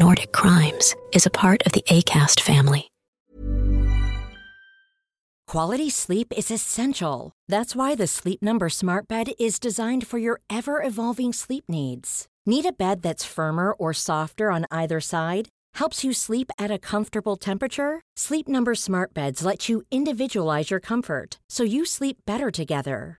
Nordic Crimes is a part of the ACAST family. Quality sleep is essential. That's why the Sleep Number Smart Bed is designed for your ever evolving sleep needs. Need a bed that's firmer or softer on either side? Helps you sleep at a comfortable temperature? Sleep Number Smart Beds let you individualize your comfort so you sleep better together.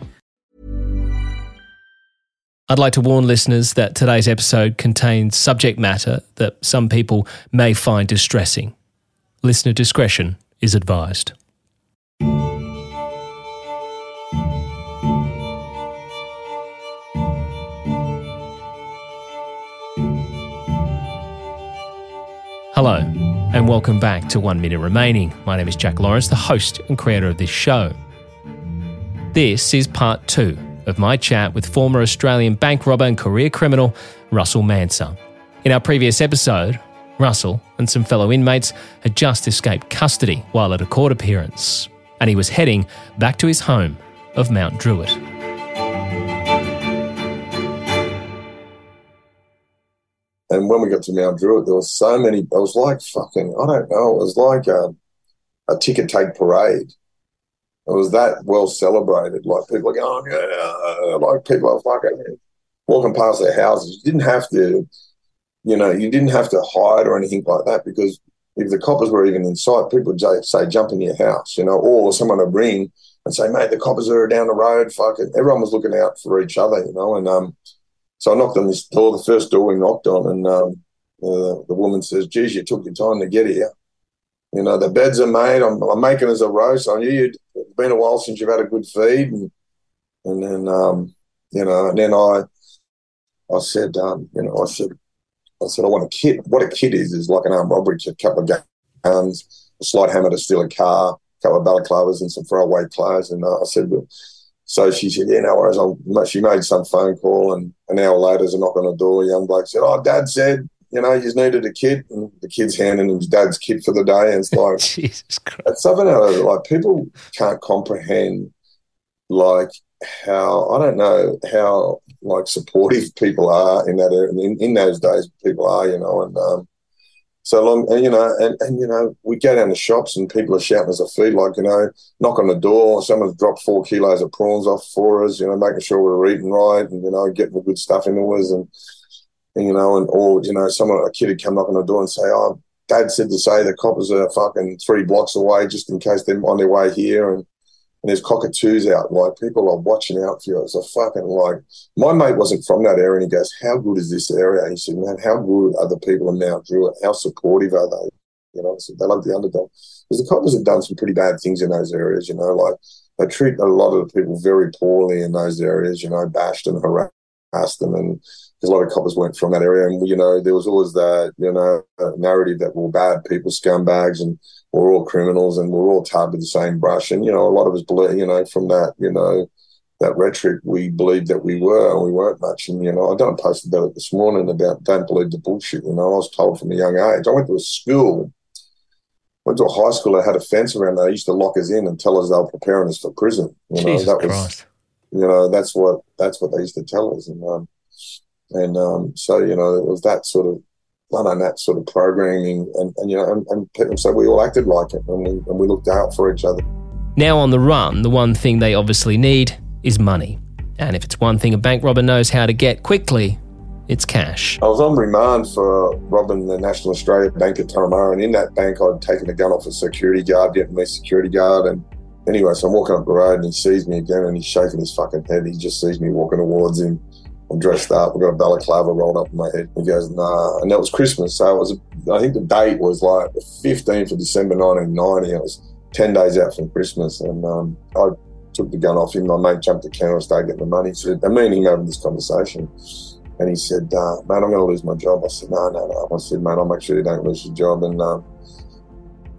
I'd like to warn listeners that today's episode contains subject matter that some people may find distressing. Listener discretion is advised. Hello, and welcome back to One Minute Remaining. My name is Jack Lawrence, the host and creator of this show. This is part two of my chat with former Australian bank robber and career criminal Russell Manser. In our previous episode, Russell and some fellow inmates had just escaped custody while at a court appearance, and he was heading back to his home of Mount Druitt. And when we got to Mount Druitt, there was so many. It was like fucking. I don't know. It was like um, a, a ticker tape parade. It was that well celebrated. Like people are going, yeah, like people are fucking walking past their houses. You didn't have to, you know, you didn't have to hide or anything like that because if the coppers were even in sight, people would say, jump in your house, you know, or someone would ring and say, mate, the coppers are down the road. Fucking everyone was looking out for each other, you know. And um, so I knocked on this door, the first door we knocked on, and um, uh, the woman says, geez, you took your time to get here. You know, the beds are made. I'm, I'm making as a roast. I knew you'd it's been a while since you've had a good feed, and and then um, you know, and then I I said, um, you know, I said, I said I want a kit. What a kit is is like an armed robbery, a couple of guns, a slight hammer to steal a car, a couple of balaclavas, and some throwaway clothes. And uh, I said, well, so she said, yeah, no worries. I'll, she made some phone call, and an hour later, there's a knock on the door. A young bloke said, oh, Dad said you know, he's needed a kid, and the kid's handing his dad's kid for the day, and it's like, Jesus Christ. It's something else. Like people can't comprehend, like how I don't know how like supportive people are in that area. In, in those days, people are, you know, and um, so long, and, you know, and, and you know, we go down the shops and people are shouting us a feed, like you know, knock on the door. Someone's dropped four kilos of prawns off for us, you know, making sure we're eating right, and you know, getting the good stuff into us, and you know, and or you know, someone a kid would come knocking on the door and say, "Oh, Dad said to say the coppers are fucking three blocks away, just in case they're on their way here." And and there's cockatoos out. Like people are watching out for you. It's a fucking like my mate wasn't from that area, and he goes, "How good is this area?" He said, "Man, how good are the people in Mount Druitt? How supportive are they?" You know, so they love the underdog because the coppers have done some pretty bad things in those areas. You know, like they treat a lot of the people very poorly in those areas. You know, bashed and harassed them and because a lot of coppers weren't from that area, and you know there was always that you know narrative that we're bad people, scumbags, and we're all criminals, and we're all tarred with the same brush. And you know, a lot of us believe, you know, from that, you know, that rhetoric, we believed that we were, and we weren't much. And you know, I done a post about it this morning about don't believe the bullshit. You know, I was told from a young age. I went to a school. Went to a high school that had a fence around. They used to lock us in and tell us they were preparing us for prison. You know, Jesus that Christ. You know, that's what that's what they used to tell us, and um, and um, so you know, it was that sort of I don't know, that sort of programming, and, and you know, and, and people, so we all acted like it, and we, and we looked out for each other. Now on the run, the one thing they obviously need is money. And if it's one thing a bank robber knows how to get quickly, it's cash. I was on remand for robbing the National Australia Bank at Turramurra, and in that bank, I'd taken a gun off a security guard, Vietnamese security guard, and anyway, so I'm walking up the road, and he sees me again, and he's shaking his fucking head. He just sees me walking towards him. I'm dressed up. I've got a balaclava rolled up in my head. He goes, nah. And that was Christmas. So it was, I think the date was like the 15th of December 1990. It was 10 days out from Christmas. And um, I took the gun off him. My mate jumped the counter and started getting the money. So, and me and him having this conversation. And he said, uh, mate, I'm going to lose my job. I said, no, no, no. I said, mate, I'll make sure you don't lose your job. And, um,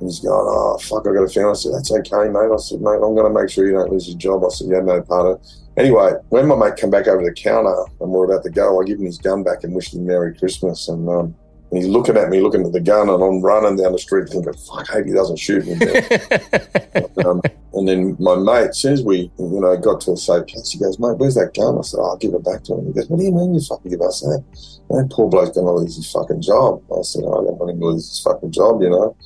he's going, oh, fuck, I've got a family. I said, that's okay, mate. I said, mate, I'm going to make sure you don't lose your job. I said, yeah, no part of. Anyway, when my mate come back over the counter and we're about to go, I give him his gun back and wish him Merry Christmas. And, um, and he's looking at me, looking at the gun, and I'm running down the street thinking, fuck, I hope he doesn't shoot me. um, and then my mate, as soon as we, you know, got to a safe place, he goes, mate, where's that gun? I said, oh, I'll give it back to him. He goes, what do you mean you fucking give us that? Man, poor bloke's going to lose his fucking job. I said, oh, I don't want him to lose his fucking job, you know.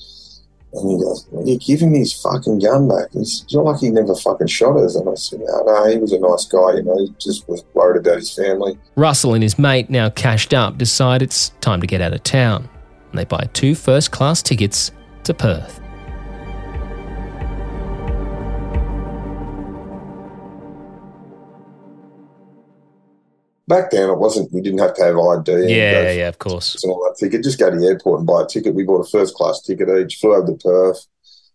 And he goes, well, you give him his fucking gun back. He's not like he never fucking shot us. And I said, no, no, he was a nice guy, you know, he just was worried about his family. Russell and his mate, now cashed up, decide it's time to get out of town. And they buy two first class tickets to Perth. Back then, it wasn't. We didn't have to have ID. Yeah, yeah, of course. And all that. So you could just go to the airport and buy a ticket. We bought a first class ticket each. Flew over to Perth.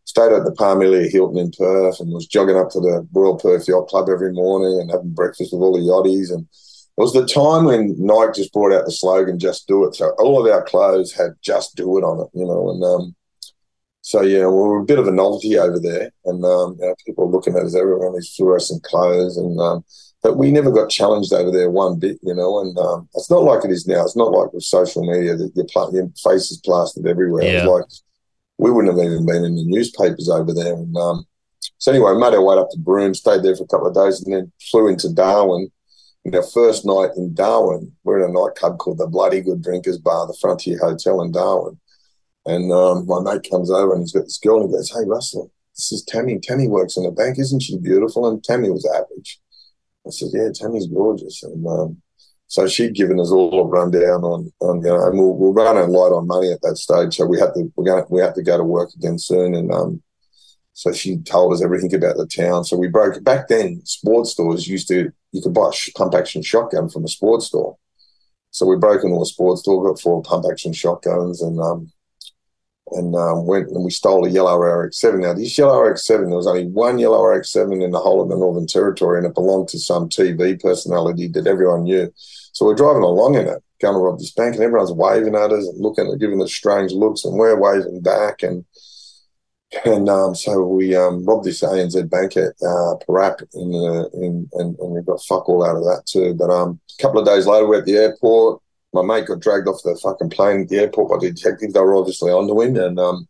Stayed at the Parmelia Hilton in Perth and was jogging up to the Royal Perth Yacht Club every morning and having breakfast with all the yachties. And it was the time when Nike just brought out the slogan "Just Do It." So all of our clothes had "Just Do It" on it, you know. And um, so yeah, we were a bit of a novelty over there, and um, you know, people were looking at us everywhere in these fluorescent clothes and. Um, but we never got challenged over there one bit, you know. And um, it's not like it is now. It's not like with social media that your, your face is plastered everywhere. Yeah. Like we wouldn't have even been in the newspapers over there. And um, so anyway, made our way up to Broome, stayed there for a couple of days, and then flew into Darwin. And our first night in Darwin, we're in a nightclub called the Bloody Good Drinkers Bar, the Frontier Hotel in Darwin. And um, my mate comes over and he's got this girl and he goes, Hey, Russell, this is Tammy. Tammy works in a bank. Isn't she beautiful? And Tammy was average. I said, yeah, Tammy's gorgeous. And um, so she'd given us all a rundown on, on you know, and we we're, we're running light on money at that stage. So we had to, we're going to, we had to go to work again soon. And um, so she told us everything about the town. So we broke, back then, sports stores used to, you could buy a pump action shotgun from a sports store. So we broke into a sports store, got four pump action shotguns, and um, and um, went and we stole a yellow RX-7. Now, this yellow RX-7, there was only one yellow RX-7 in the whole of the Northern Territory, and it belonged to some TV personality that everyone knew. So we're driving along in it, going to rob this bank, and everyone's waving at us and looking and giving us strange looks, and we're waving back. And and um, so we um, robbed this ANZ bank at uh, Parap, in, in, and, and we got fuck all out of that too. But um, a couple of days later, we're at the airport my mate got dragged off the fucking plane at the airport by the detectives. They were obviously on onto him, and um,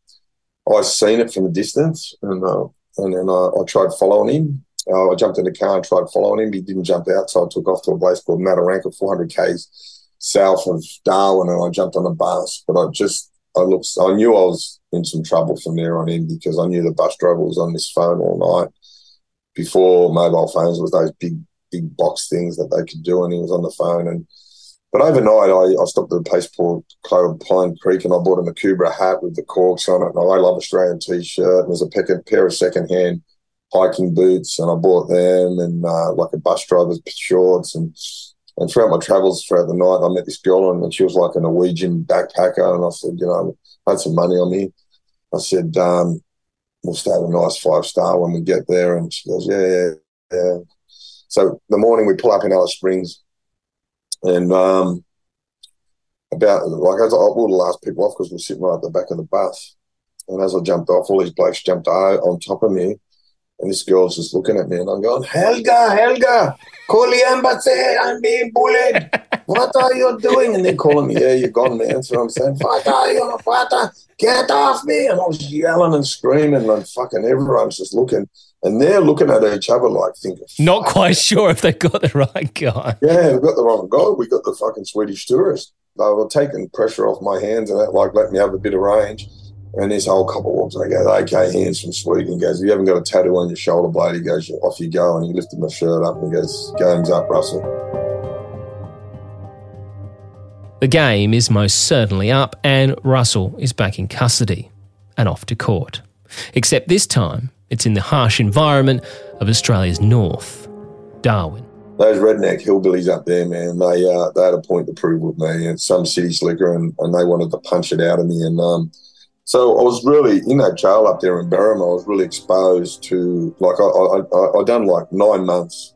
I seen it from a distance, and uh, and then I, I, tried following him. Uh, I jumped in the car and tried following him. He didn't jump out, so I took off to a place called Mataranka, 400 k's south of Darwin, and I jumped on a bus. But I just, I looked, I knew I was in some trouble from there on in because I knew the bus driver was on this phone all night. Before mobile phones was those big, big box things that they could do, and he was on the phone and but overnight, I, I stopped at a place called Pine Creek and I bought a Akubra hat with the corks on it and I love Australian t-shirt and there's a pair of secondhand hiking boots and I bought them and uh, like a bus driver's shorts and and throughout my travels throughout the night, I met this girl and she was like a Norwegian backpacker and I said, you know, I had some money on me. I said, um, we'll stay at a nice five star when we get there. And she goes, yeah, yeah, yeah. So the morning we pull up in Alice Springs and um, about like as I all the last people off because we're sitting right at the back of the bus. And as I jumped off, all these blokes jumped on top of me. And this girl's just looking at me and I'm going, Helga, Helga, call the embassy, I'm being bullied. What are you doing? And they're calling me, yeah, you're gone, man. So I'm saying, what are you, what are, get off me. And I was yelling and screaming and fucking everyone's just looking. And they're looking at each other like thinking, Not quite sure if they got the right guy. yeah, we got the wrong guy. We got the fucking Swedish tourist. They were taking pressure off my hands and that, like letting me have a bit of range. And this whole couple walks and I go, okay, hands from Sweden. He goes, you haven't got a tattoo on your shoulder blade. He goes, off you go. And he lifted my shirt up and he goes, game's up, Russell. The game is most certainly up, and Russell is back in custody and off to court. Except this time, it's in the harsh environment of Australia's north, Darwin. Those redneck hillbillies up there, man, they uh, they had a point to prove with me and some city slicker and, and they wanted to punch it out of me. And um, so I was really in that jail up there in Berrimah. I was really exposed to like I I, I, I done like nine months,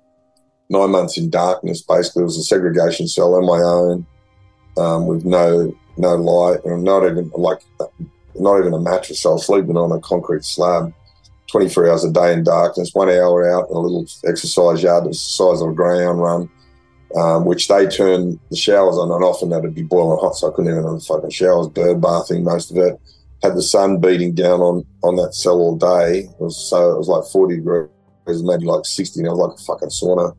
nine months in darkness. Basically, it was a segregation cell on my own, um, with no no light and not even like not even a mattress. I was sleeping on a concrete slab, twenty three hours a day in darkness. One hour out in a little exercise yard the size of a ground run. Um, which they turned the showers on and off, and that'd be boiling hot, so I couldn't even have a fucking showers, bird bathing most of it had the sun beating down on on that cell all day. It was so it was like forty degrees, maybe like sixty. And it was like a fucking sauna,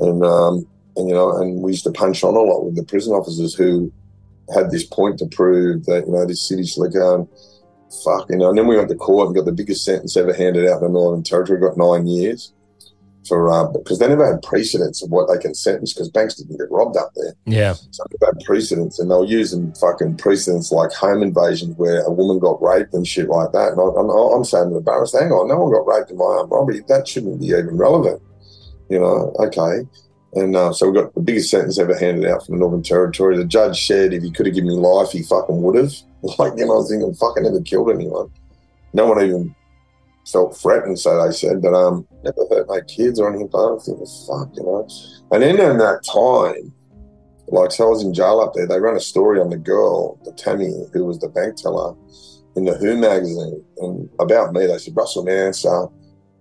and um, and you know, and we used to punch on a lot with the prison officers who had this point to prove that you know this city slicker and fuck, you know. And then we went to court and got the biggest sentence ever handed out in the Northern Territory. Got nine years for uh, because they never had precedents of what they can sentence because banks didn't get robbed up there. Yeah. So they had precedents, and they were using fucking precedents like home invasions where a woman got raped and shit like that. And I, I'm, I'm saying to the barrister, hang on, no one got raped in my armed robbery. That shouldn't be even relevant. You know, okay. And uh, so we got the biggest sentence ever handed out from the Northern Territory. The judge said if he could have given me life, he fucking would have. Like, know, I was thinking, fucking never killed anyone. No one even felt threatened, so they said, but um, never hurt my kids or anything. But I think, fuck, you know. And then in that time, like, so I was in jail up there. They ran a story on the girl, the Tammy, who was the bank teller, in the Who magazine, and about me. They said Russell uh,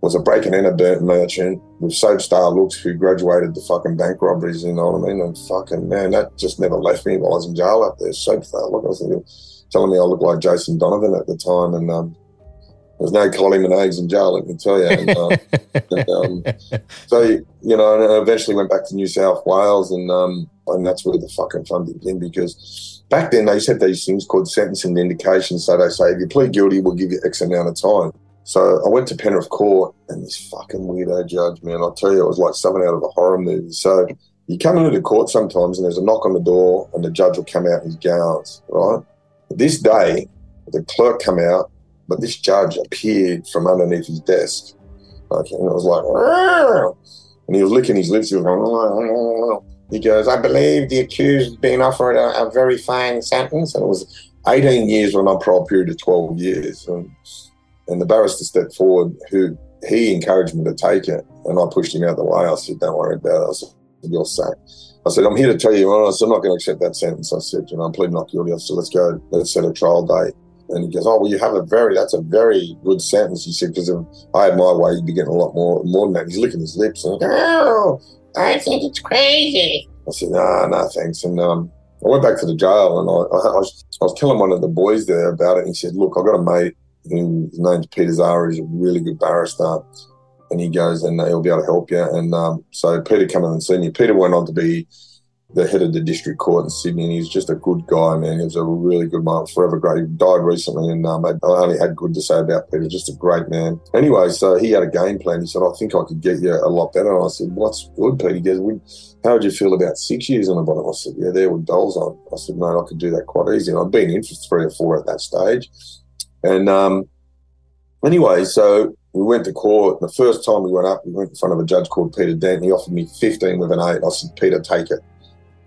was a break and enter merchant with soap star looks who graduated the fucking bank robberies. You know what I mean? And fucking man, that just never left me while I was in jail up there. Soap star look, I was thinking, telling me I looked like Jason Donovan at the time, and um, there's no Kylie Minogues in jail, let me tell you. And, uh, and, um, so, you know, and I eventually went back to New South Wales, and um, and that's where the fucking fun began because back then they used to have these things called sentencing indications. So they say, if you plead guilty, we'll give you X amount of time. So I went to Penrith Court, and this fucking weirdo judge, man, I'll tell you, it was like something out of a horror movie. So you come into the court sometimes, and there's a knock on the door, and the judge will come out in his gowns, right? This day, the clerk come out but this judge appeared from underneath his desk. Okay, and it was like, and he was licking his lips. He was going, Argh! he goes, I believe the accused been offered a, a, very fine sentence. And it was 18 years on a parole period of 12 years. And, and the barrister stepped forward, who he encouraged me to take it. And I pushed him out of the way. I said, Don't worry about it. I said, You're safe. I said, I'm here to tell you, honest, I'm not going to accept that sentence. I said, You know, I'm pleading not guilty. I said, Let's go. Let's set a trial date. And he goes, "Oh, well, you have a very that's a very good sentence." He said, "Because if I had my way, you'd be getting a lot more more than that." He's licking his lips and, "Oh, I think it's crazy." I said, "No, nah, no, nah, thanks." And um, I went back to the jail and I, I, I, was, I was telling one of the boys there about it. And he said, "Look, I've got a mate who his name's Peter Zahra. He's a really good barrister." And he goes, and he'll be able to help you. And um, so Peter came in and seen me. Peter went on to be the head of the district court in Sydney, and he's just a good guy, man. He was a really good man, forever great. He died recently, and um, I only had good to say about Peter. Just a great man. Anyway, so he had a game plan. He said, "I think I could get you a lot better." And I said, "What's good, Peter?" He goes, "How would you feel about six years on the bottom?" I said, "Yeah, there with dolls on." I said, "No, I could do that quite easy." And I'd been in for three or four at that stage, and um, anyway, so we went to court. The first time we went up, we went in front of a judge called Peter Dent. He offered me 15 with an eight. I said, Peter, take it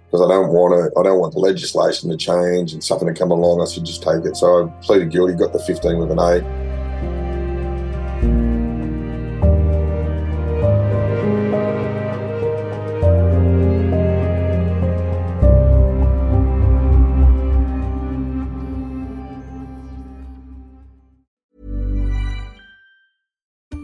because I don't want to. I don't want the legislation to change and something to come along. I said, just take it. So I pleaded guilty, got the 15 with an eight.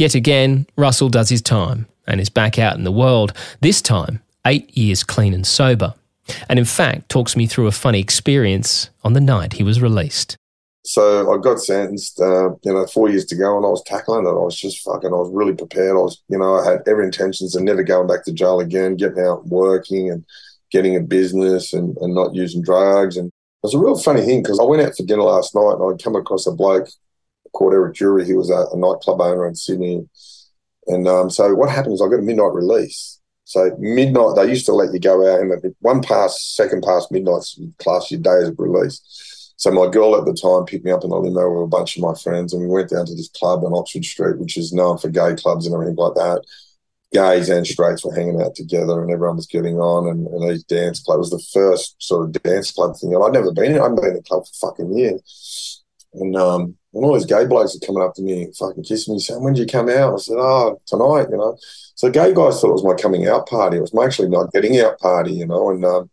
Yet again, Russell does his time and is back out in the world, this time eight years clean and sober. And in fact, talks me through a funny experience on the night he was released. So I got sentenced, uh, you know, four years to go, and I was tackling it. I was just fucking. I was really prepared. I was, you know, I had every intentions of never going back to jail again, getting out and working and getting a business and, and not using drugs. And it was a real funny thing because I went out for dinner last night and I'd come across a bloke called Eric Jury. He was a, a nightclub owner in Sydney. And um, so what happened is I got a midnight release. So midnight, they used to let you go out and one past, second past midnight class your days of release. So my girl at the time picked me up in a limo with a bunch of my friends, and we went down to this club on Oxford Street, which is known for gay clubs and everything like that. Gays and straights were hanging out together, and everyone was getting on. And, and these dance club was the first sort of dance club thing. And I'd never been in. I'd been in the club for fucking years. And um, and all these gay blokes are coming up to me, fucking kissing me, saying, "When did you come out?" I said, "Oh, tonight." You know. So gay guys thought it was my coming out party. It was my actually not getting out party. You know, and um,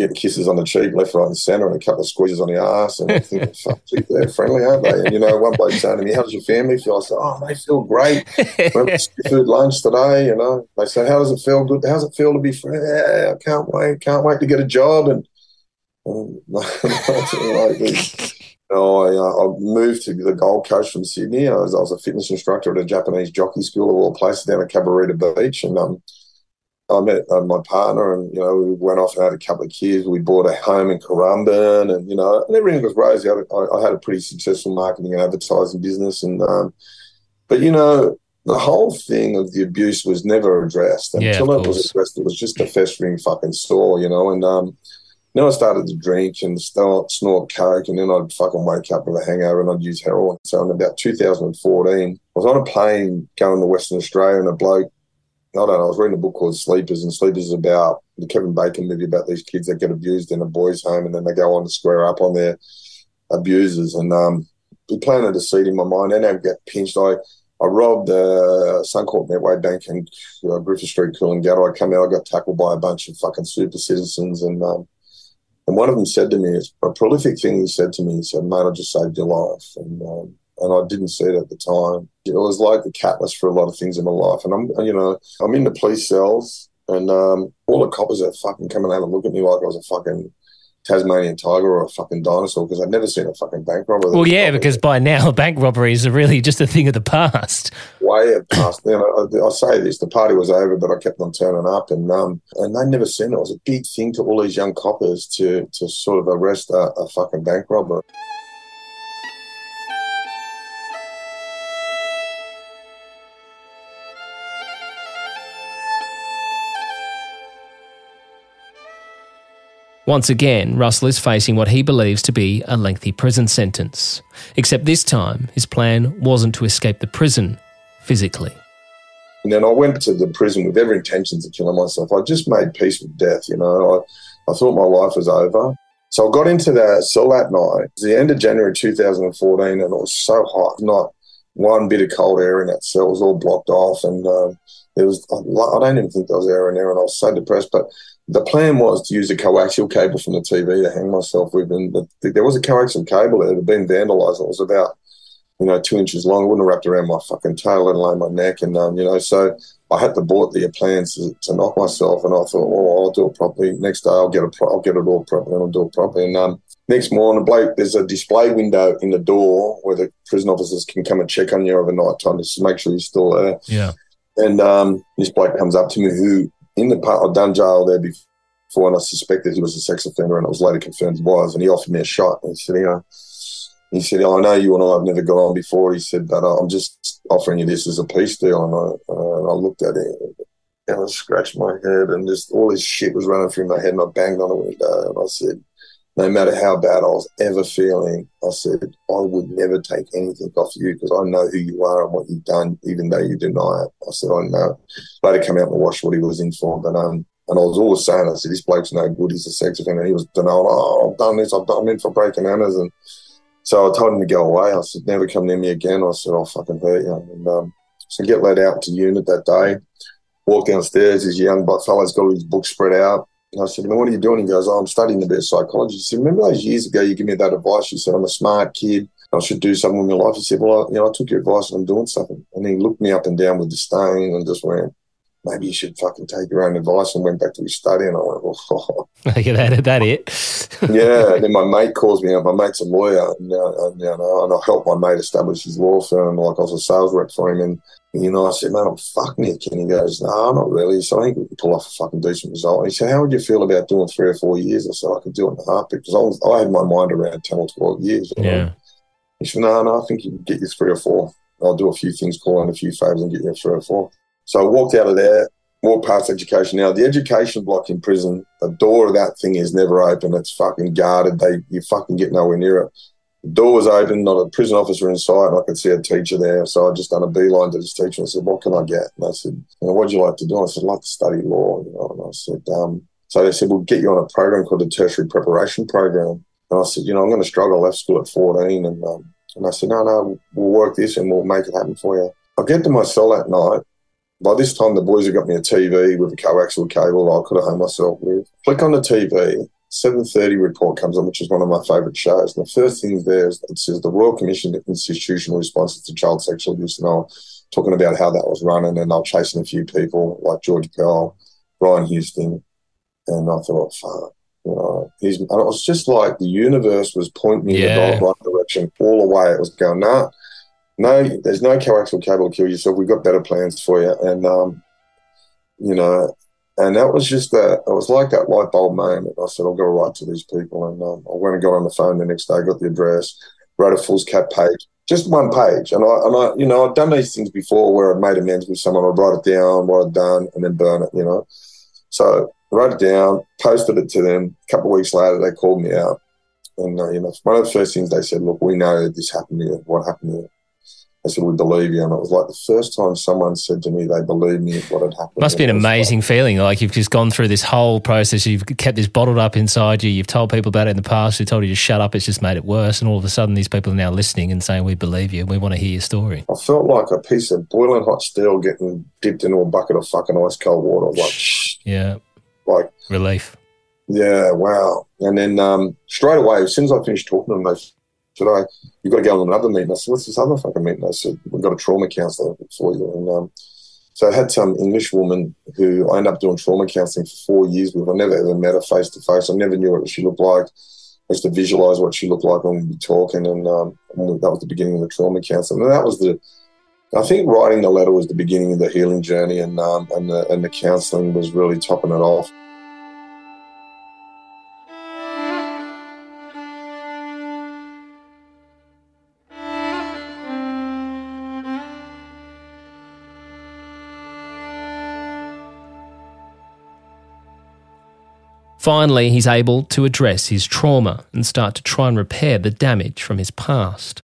getting kisses on the cheek, left, right, and centre, and a couple of squeezes on the ass. And I think, fuck, gee, they're friendly, aren't they? And, you know, one bloke saying to me, How does your family feel? I said, Oh, they feel great. food lunch today, you know. They said, How does it feel good? How does it feel to be? Yeah, I can't wait. Can't wait to get a job. And, and like, know, I, uh, I moved to the Gold Coast from Sydney. I was, I was a fitness instructor at a Japanese jockey school of all places down at Cabarita Beach. And, um, I met uh, my partner, and you know we went off and had a couple of kids. We bought a home in Currumbin, and you know, and everything was rosy. I, I had a pretty successful marketing and advertising business, and um, but you know, the whole thing of the abuse was never addressed Yeah, until of it was addressed. It was just a festering fucking sore, you know. And um, then I started to drink and snort, snort coke, and then I'd fucking wake up with a hangover and I'd use heroin. So in about 2014, I was on a plane going to Western Australia, and a bloke I don't know. I was reading a book called Sleepers, and Sleepers is about the Kevin Bacon movie about these kids that get abused in a boys' home, and then they go on to square up on their abusers. And um, we planted a seed in my mind, and I get pinched. I I robbed uh, Suncorp Metway Bank and uh, Griffith Street, Coolangatta. I come out, I got tackled by a bunch of fucking super citizens, and um, and one of them said to me, a prolific thing he said to me. He said, "Mate, I just saved your life," and um, and I didn't see it at the time. It was like the catalyst for a lot of things in my life. And I'm, you know, I'm in the police cells, and um, all the coppers are fucking coming out and look at me like I was a fucking Tasmanian tiger or a fucking dinosaur because I've never seen a fucking bank robber. Well, yeah, because by now bank robberies are really just a thing of the past. way of past. You know, I, I say this: the party was over, but I kept on turning up, and um, and they never seen it. It was a big thing to all these young coppers to to sort of arrest a, a fucking bank robber. Once again, Russell is facing what he believes to be a lengthy prison sentence. Except this time, his plan wasn't to escape the prison physically. And then I went to the prison with every intention of killing myself. I just made peace with death, you know. I, I thought my life was over. So I got into that cell that night. It was the end of January 2014, and it was so hot. Not one bit of cold air in that cell. It was all blocked off, and um, there was I don't even think there was air in there, and I was so depressed. But the plan was to use a coaxial cable from the TV to hang myself with, and the, there was a coaxial cable that had been vandalised. It was about you know two inches long. It wouldn't have wrapped around my fucking tail, let alone my neck, and um, you know so. I had to board the plans to, to, knock myself, and I thought, well, I'll do it properly. Next day, I'll get it. I'll get it all properly, and I'll do it properly. And um, next morning, Blake, there's a display window in the door where the prison officers can come and check on you overnight time to make sure you're still there. Yeah. And um, this bloke comes up to me who, in the part, I'd done jail there before, and I suspected he was a sex offender, and it was later confirmed he was. And he offered me a shot. And he said, you know, he said, I know you and I have never got on before. He said, but uh, I'm just offering you this as a peace deal. And I, uh, and I looked at it and I scratched my head and just all this shit was running through my head and I banged on the window and I said, no matter how bad I was ever feeling, I said, I would never take anything off you because I know who you are and what you've done, even though you deny it. I said, I know. Later come out and watch what he was in for. But, um, and I was always saying, I said, this bloke's no good. He's a sex offender. He was denying, oh, I've done this. I've done it for breaking manners. And so I told him to go away. I said, never come near me again. I said, I'll fucking hurt you. And um, so get let out to unit that day. Walk downstairs. This young fella's got his book spread out. And I said, what are you doing? He goes, oh, I'm studying a bit of psychology. He said, remember those years ago you gave me that advice? You said, I'm a smart kid. I should do something with my life. He said, well, I, you know, I took your advice and I'm doing something. And he looked me up and down with disdain and just went, maybe you should fucking take your own advice and went back to his study. And I went, oh. Look at that, that it. Yeah. And then my mate calls me up. My mate's a lawyer. And, uh, and, you know, and I helped my mate establish his law firm. Like I was a sales rep for him. And, you know, I said, man, I'm fuck Nick. And he goes, no, not really. So I think we can pull off a fucking decent result. And he said, how would you feel about doing three or four years? I said, I could do it in a heartbeat because I, was, I had my mind around 10 or 12 years. Yeah. Know? He said, no, no, I think you can get you three or four. I'll do a few things, call in a few favours and get you three or four. So I walked out of there more past education. Now, the education block in prison, the door of that thing is never open. It's fucking guarded. They You fucking get nowhere near it. The door was open, not a prison officer inside, and I could see a teacher there. So I just done a beeline to this teacher and I said, What can I get? And I said, What'd you like to do? I said, I'd like to study law. You know, and I said, um, So they said, We'll get you on a program called the Tertiary Preparation Program. And I said, You know, I'm going to struggle. I left school at 14. And, um, and I said, No, no, we'll work this and we'll make it happen for you. I get to my cell that night by this time, the boys have got me a TV with a coaxial cable I could have hung myself with. Click on the TV, 7.30 report comes on, which is one of my favourite shows. And the first thing there is it says the Royal Commission Institutional Responses to Child Sexual Abuse. And I'm talking about how that was running and I'm chasing a few people like George Pell, Brian Houston. And I thought, fuck, you know, he's, and it was just like the universe was pointing me yeah. in the right direction all the way. It was going, nah, no, there's no coaxial cable to kill yourself. We've got better plans for you. And, um, you know, and that was just that, it was like that light bulb moment. I said, I'll go write to these people. And um, I went and got on the phone the next day, got the address, wrote a foolscap page, just one page. And I, and I, you know, I'd done these things before where I'd made amends with someone. I'd write it down, what I'd done, and then burn it, you know. So I wrote it down, posted it to them. A couple of weeks later, they called me out. And, uh, you know, one of the first things they said, look, we know this happened here. What happened here? I said, we believe you. And it was like the first time someone said to me they believed me if what had happened. Must be an amazing like, feeling. Like you've just gone through this whole process. You've kept this bottled up inside you. You've told people about it in the past who told you to shut up. It's just made it worse. And all of a sudden, these people are now listening and saying, we believe you. We want to hear your story. I felt like a piece of boiling hot steel getting dipped into a bucket of fucking ice cold water. Like, yeah. Like relief. Yeah, wow. And then um, straight away, as soon as I finished talking to them, they said, "I, you've got to go on another meeting." I said, "What's this other fucking meeting?" I said, "We've got a trauma counsellor for you." And um, so I had some English woman who I ended up doing trauma counselling for four years with. I never ever met her face to face. I never knew what she looked like. I used to visualise what she looked like when we'd be talking, and, um, that was the beginning of the trauma counselling. And that was the I think writing the letter was the beginning of the healing journey, and um, and the and the counselling was really topping it off. Finally, he's able to address his trauma and start to try and repair the damage from his past.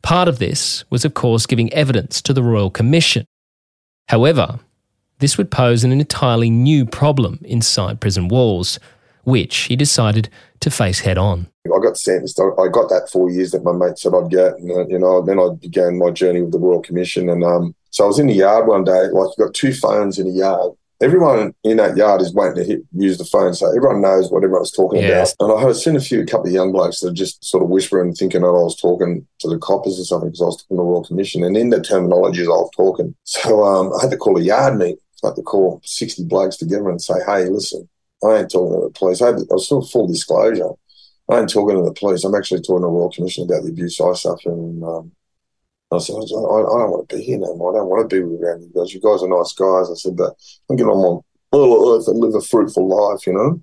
Part of this was, of course, giving evidence to the Royal Commission. However, this would pose an entirely new problem inside prison walls, which he decided to face head on. I got sentenced. I got that four years that my mate said I'd get, and uh, you know, then I began my journey with the Royal Commission. And um, so I was in the yard one day, like got two phones in the yard. Everyone in that yard is waiting to hit, use the phone, so everyone knows what everyone's talking Yes. about. And I had seen a few, a couple of young blokes that are just sort of whispering, thinking that I was talking to the coppers or something because I was talking to the Royal Commission. And in the terminologies, I was talking. So um, I had to call a yard meeting. I had to call 60 blokes together and say, hey, listen, I ain't talking to the police. I, had, I was sort of full disclosure. I ain't talking to the police. I'm actually talking to the Royal Commission about the abuse I suffered. And um, I said, I, don't want to be here no more. I don't want to be around you guys. You guys are nice guys. I said, but I'm getting on my little earth and live a fruitful life, you know?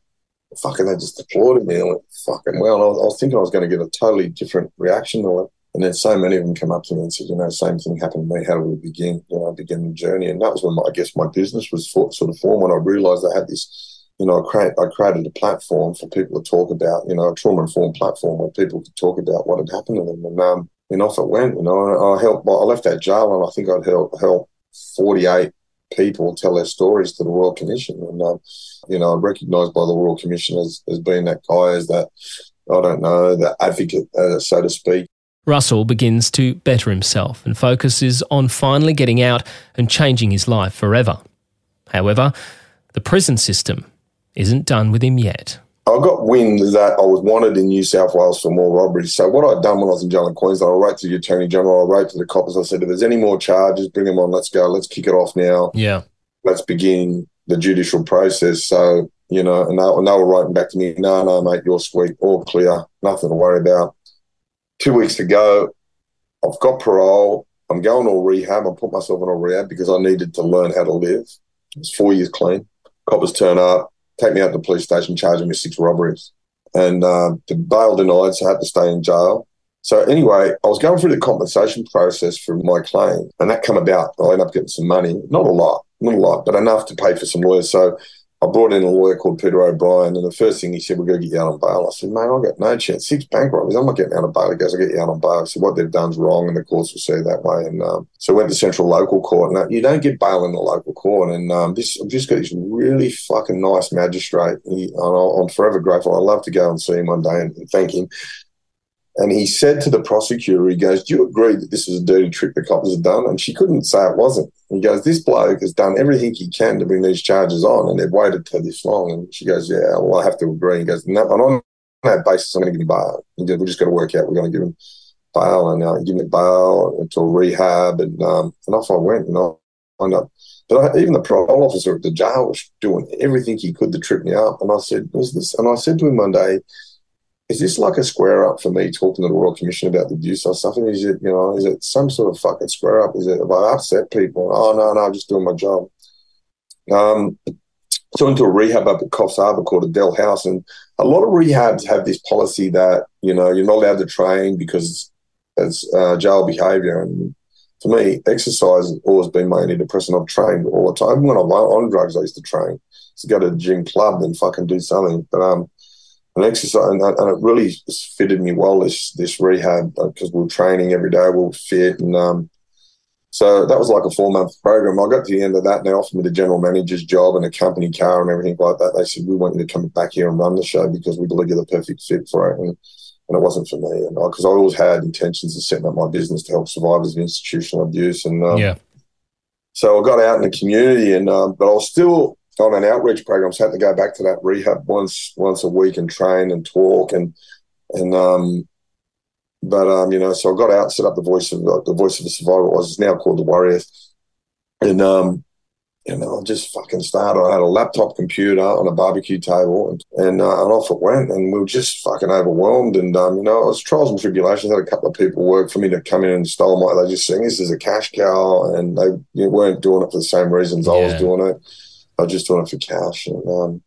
Fucking, they just applauded me. I went, fucking well. And I was, I was thinking I was going to get a totally different reaction to it. And then so many of them come up to me and said, you know, same thing happened to me. How do we begin? You know, begin the journey. And that was when my, I guess my business was for, sort of formed when I realized I had this, you know, I, create, I created a platform for people to talk about, you know, a trauma informed platform where people could talk about what had happened to them. And, um, and off it went, you know, I helped, I left that jail and I think I'd help, help 48 people tell their stories to the Royal Commission. And, um, you know, I'm recognised by the Royal Commission as, as being that guy, as that, I don't know, the advocate, uh, so to speak. Russell begins to better himself and focuses on finally getting out and changing his life forever. However, the prison system isn't done with him yet. I got wind that I was wanted in New South Wales for more robberies. So what I'd done when I was in jail in Queensland, I wrote to the Attorney General, I wrote to the coppers, I said, if there's any more charges, bring them on, let's go, let's kick it off now. Yeah. Let's begin the judicial process. So, you know, and they, and they were writing back to me, no, no, mate, you're sweet, all clear, nothing to worry about. Two weeks to go, I've got parole, I'm going to rehab, I put myself in a rehab because I needed to learn how to live. It's four years clean. Coppers turn up, take me out to the police station, charging me six robberies. And uh, the bail denied, so I had to stay in jail. So anyway, I was going through the compensation process for my claim, and that come about. I ended up getting some money, not a lot, not a lot, but enough to pay for some lawyers. So I brought in a lawyer called Peter O'Brien, and the first thing he said, "We're going to get you out on bail." I said, "Mate, I've got no chance. Six bank robberies. I'm not getting out on bail." He goes, "I'll get you out on bail." I said, "What they've done's wrong, and the courts will see that way." And um, so I went to Central Local Court, and you don't get bail in the local court. And um, this, I've just got this really fucking nice magistrate. He, and I'm forever grateful. I'd love to go and see him one day and, and thank him. And he said to the prosecutor, he goes, Do you agree that this is a dirty trick the coppers have done? And she couldn't say it wasn't. He goes, This bloke has done everything he can to bring these charges on, and they've waited till this long. And she goes, Yeah, well, I have to agree. He goes, No, and on that basis, I'm going to give him bail. He goes, We just got to work out, we're going to give him bail, and uh, give him bail until rehab. And, um, and off I went. And I wound up but I, even the parole officer at the jail was doing everything he could to trip me up. And I said, "Was this?" And I said to him one day, "Is this like a square up for me talking to the Royal Commission about the abuse or something? Is it, you know, is it some sort of fucking square up? Is it have I upset people? Oh no, no, I'm just doing my job." Um, so I went to a rehab up at Coffs Harbour called Adele House, and a lot of rehabs have this policy that you know you're not allowed to train because it's uh, jail behaviour and for me, exercise has always been my antidepressant. I've trained all the time. When I was on drugs, I used to train. to go to the gym club and fucking do something. But um, an exercise, and, and it really fitted me well. This this rehab because we were training every day, we were fit, and um, so that was like a four month program. I got to the end of that, and they offered me the general manager's job and a company car and everything like that. They said we want you to come back here and run the show because we believe you're the perfect fit for it. And and it wasn't for me. And because I, always had intentions of setting up my business to help survivors of institutional abuse. And um, Yeah. so I got out in the community, and um, but I was still on an outreach program. So I had to go back to that rehab once once a week and train and talk and and um, but um, you know, so I got out, set up the voice of the voice of the survivor. Was it's now called the Warriors, and um, you know, I just fucking started. I had a laptop computer on a barbecue table, and and, uh, and off it went. And we were just fucking overwhelmed. And um, you know, it was trials and tribulations. I had a couple of people work for me to come in and install my. They just saying this is a cash cow, and they you know, weren't doing it for the same reasons I was doing it. I just doing it for cash, and um,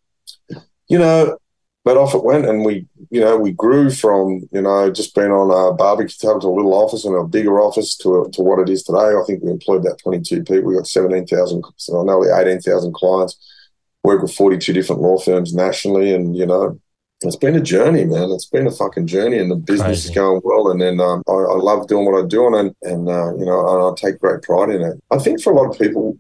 you know, but off it went, and we, you know, we grew from, you know, just being on a barbecue table to a little office and a bigger office to to what it is today. I think we employed about twenty two people. We got seventeen thousand, so nearly eighteen thousand clients. Work with forty two different law firms nationally, and you know, it's been a journey, man. It's been a fucking journey, and the business is going well. And then um, I, I love doing what I'm doing, and and uh, you know, and I take great pride in it. I think for a lot of people,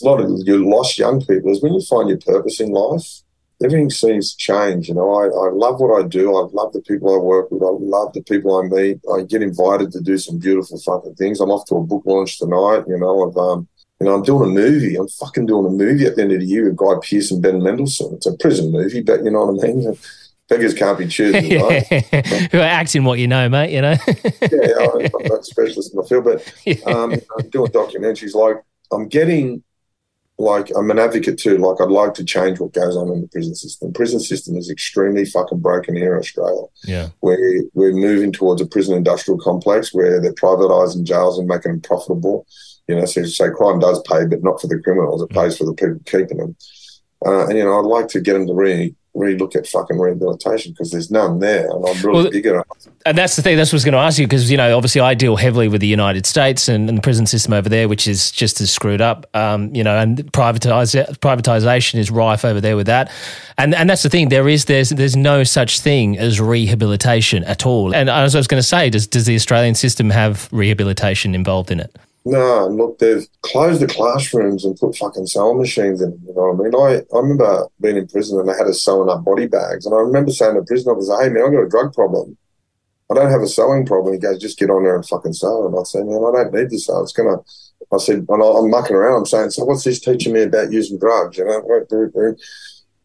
a lot of your lost young people is when you find your purpose in life everything seems to change. You know, I, I love what I do. I love the people I work with. I love the people I meet. I get invited to do some beautiful fucking things. I'm off to a book launch tonight. You know, I've um, you know, I'm doing a movie. I'm fucking doing a movie at the end of the year with Guy Pearce and Ben Mendelsohn. It's a prison movie, but you know what I mean. Beggars can't be choosers, right? Who are acting what you know, mate? You know. yeah, I'm not a specialist in the field, but um, I'm doing documentaries. Like I'm getting like I'm an advocate too. Like I'd like to change what goes on in the prison system. Prison system is extremely fucking broken here in Australia. Yeah, we're we're moving towards a prison industrial complex where they're privatising jails and making them profitable. You know, so, so crime does pay, but not for the criminals. It pays for the people keeping them. Uh, and you know, I'd like to get them to really re-look at fucking rehabilitation because there's none there, and I'm really well, big on it. And that's the thing. That's what I was going to ask you because you know, obviously, I deal heavily with the United States and, and the prison system over there, which is just as screwed up. Um, you know, and privatize, privatization is rife over there with that. And and that's the thing. There is there's there's no such thing as rehabilitation at all. And as I was going to say, does does the Australian system have rehabilitation involved in it? No, look, they've closed the classrooms and put fucking sewing machines in. You know what I mean? I, I remember being in prison and they had us sewing up body bags. And I remember saying to the prison officer, hey, man, I've got a drug problem. I don't have a sewing problem. He goes, just get on there and fucking sew. And I said, man, I don't need to sew. It's going to, I said, and I'm mucking around. I'm saying, so what's this teaching me about using drugs? You know,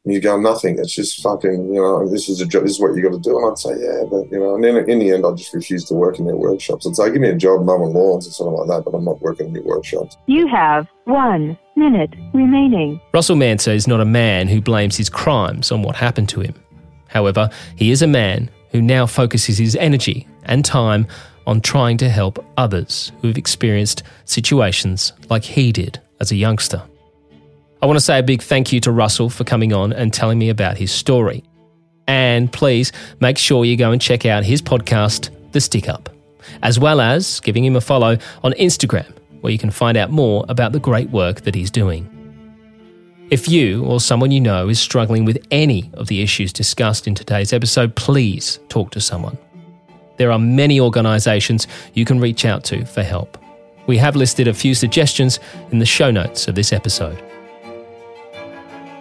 you go nothing. It's just fucking, you know, this is a job. This is what you got to do. And I'd say, yeah, but you know, and then in the end, I just refused to work in their workshops. I'd say, give me a job mowing lawns or something like that, but I'm not working in your workshops. You have one minute remaining. Russell Manser is not a man who blames his crimes on what happened to him. However, he is a man who now focuses his energy and time on trying to help others who have experienced situations like he did as a youngster. I want to say a big thank you to Russell for coming on and telling me about his story. And please make sure you go and check out his podcast, The Stick Up, as well as giving him a follow on Instagram, where you can find out more about the great work that he's doing. If you or someone you know is struggling with any of the issues discussed in today's episode, please talk to someone. There are many organisations you can reach out to for help. We have listed a few suggestions in the show notes of this episode.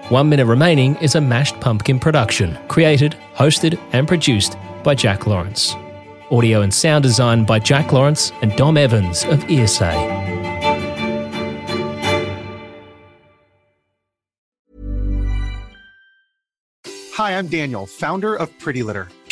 One Minute Remaining is a mashed pumpkin production, created, hosted, and produced by Jack Lawrence. Audio and sound design by Jack Lawrence and Dom Evans of ESA. Hi, I'm Daniel, founder of Pretty Litter.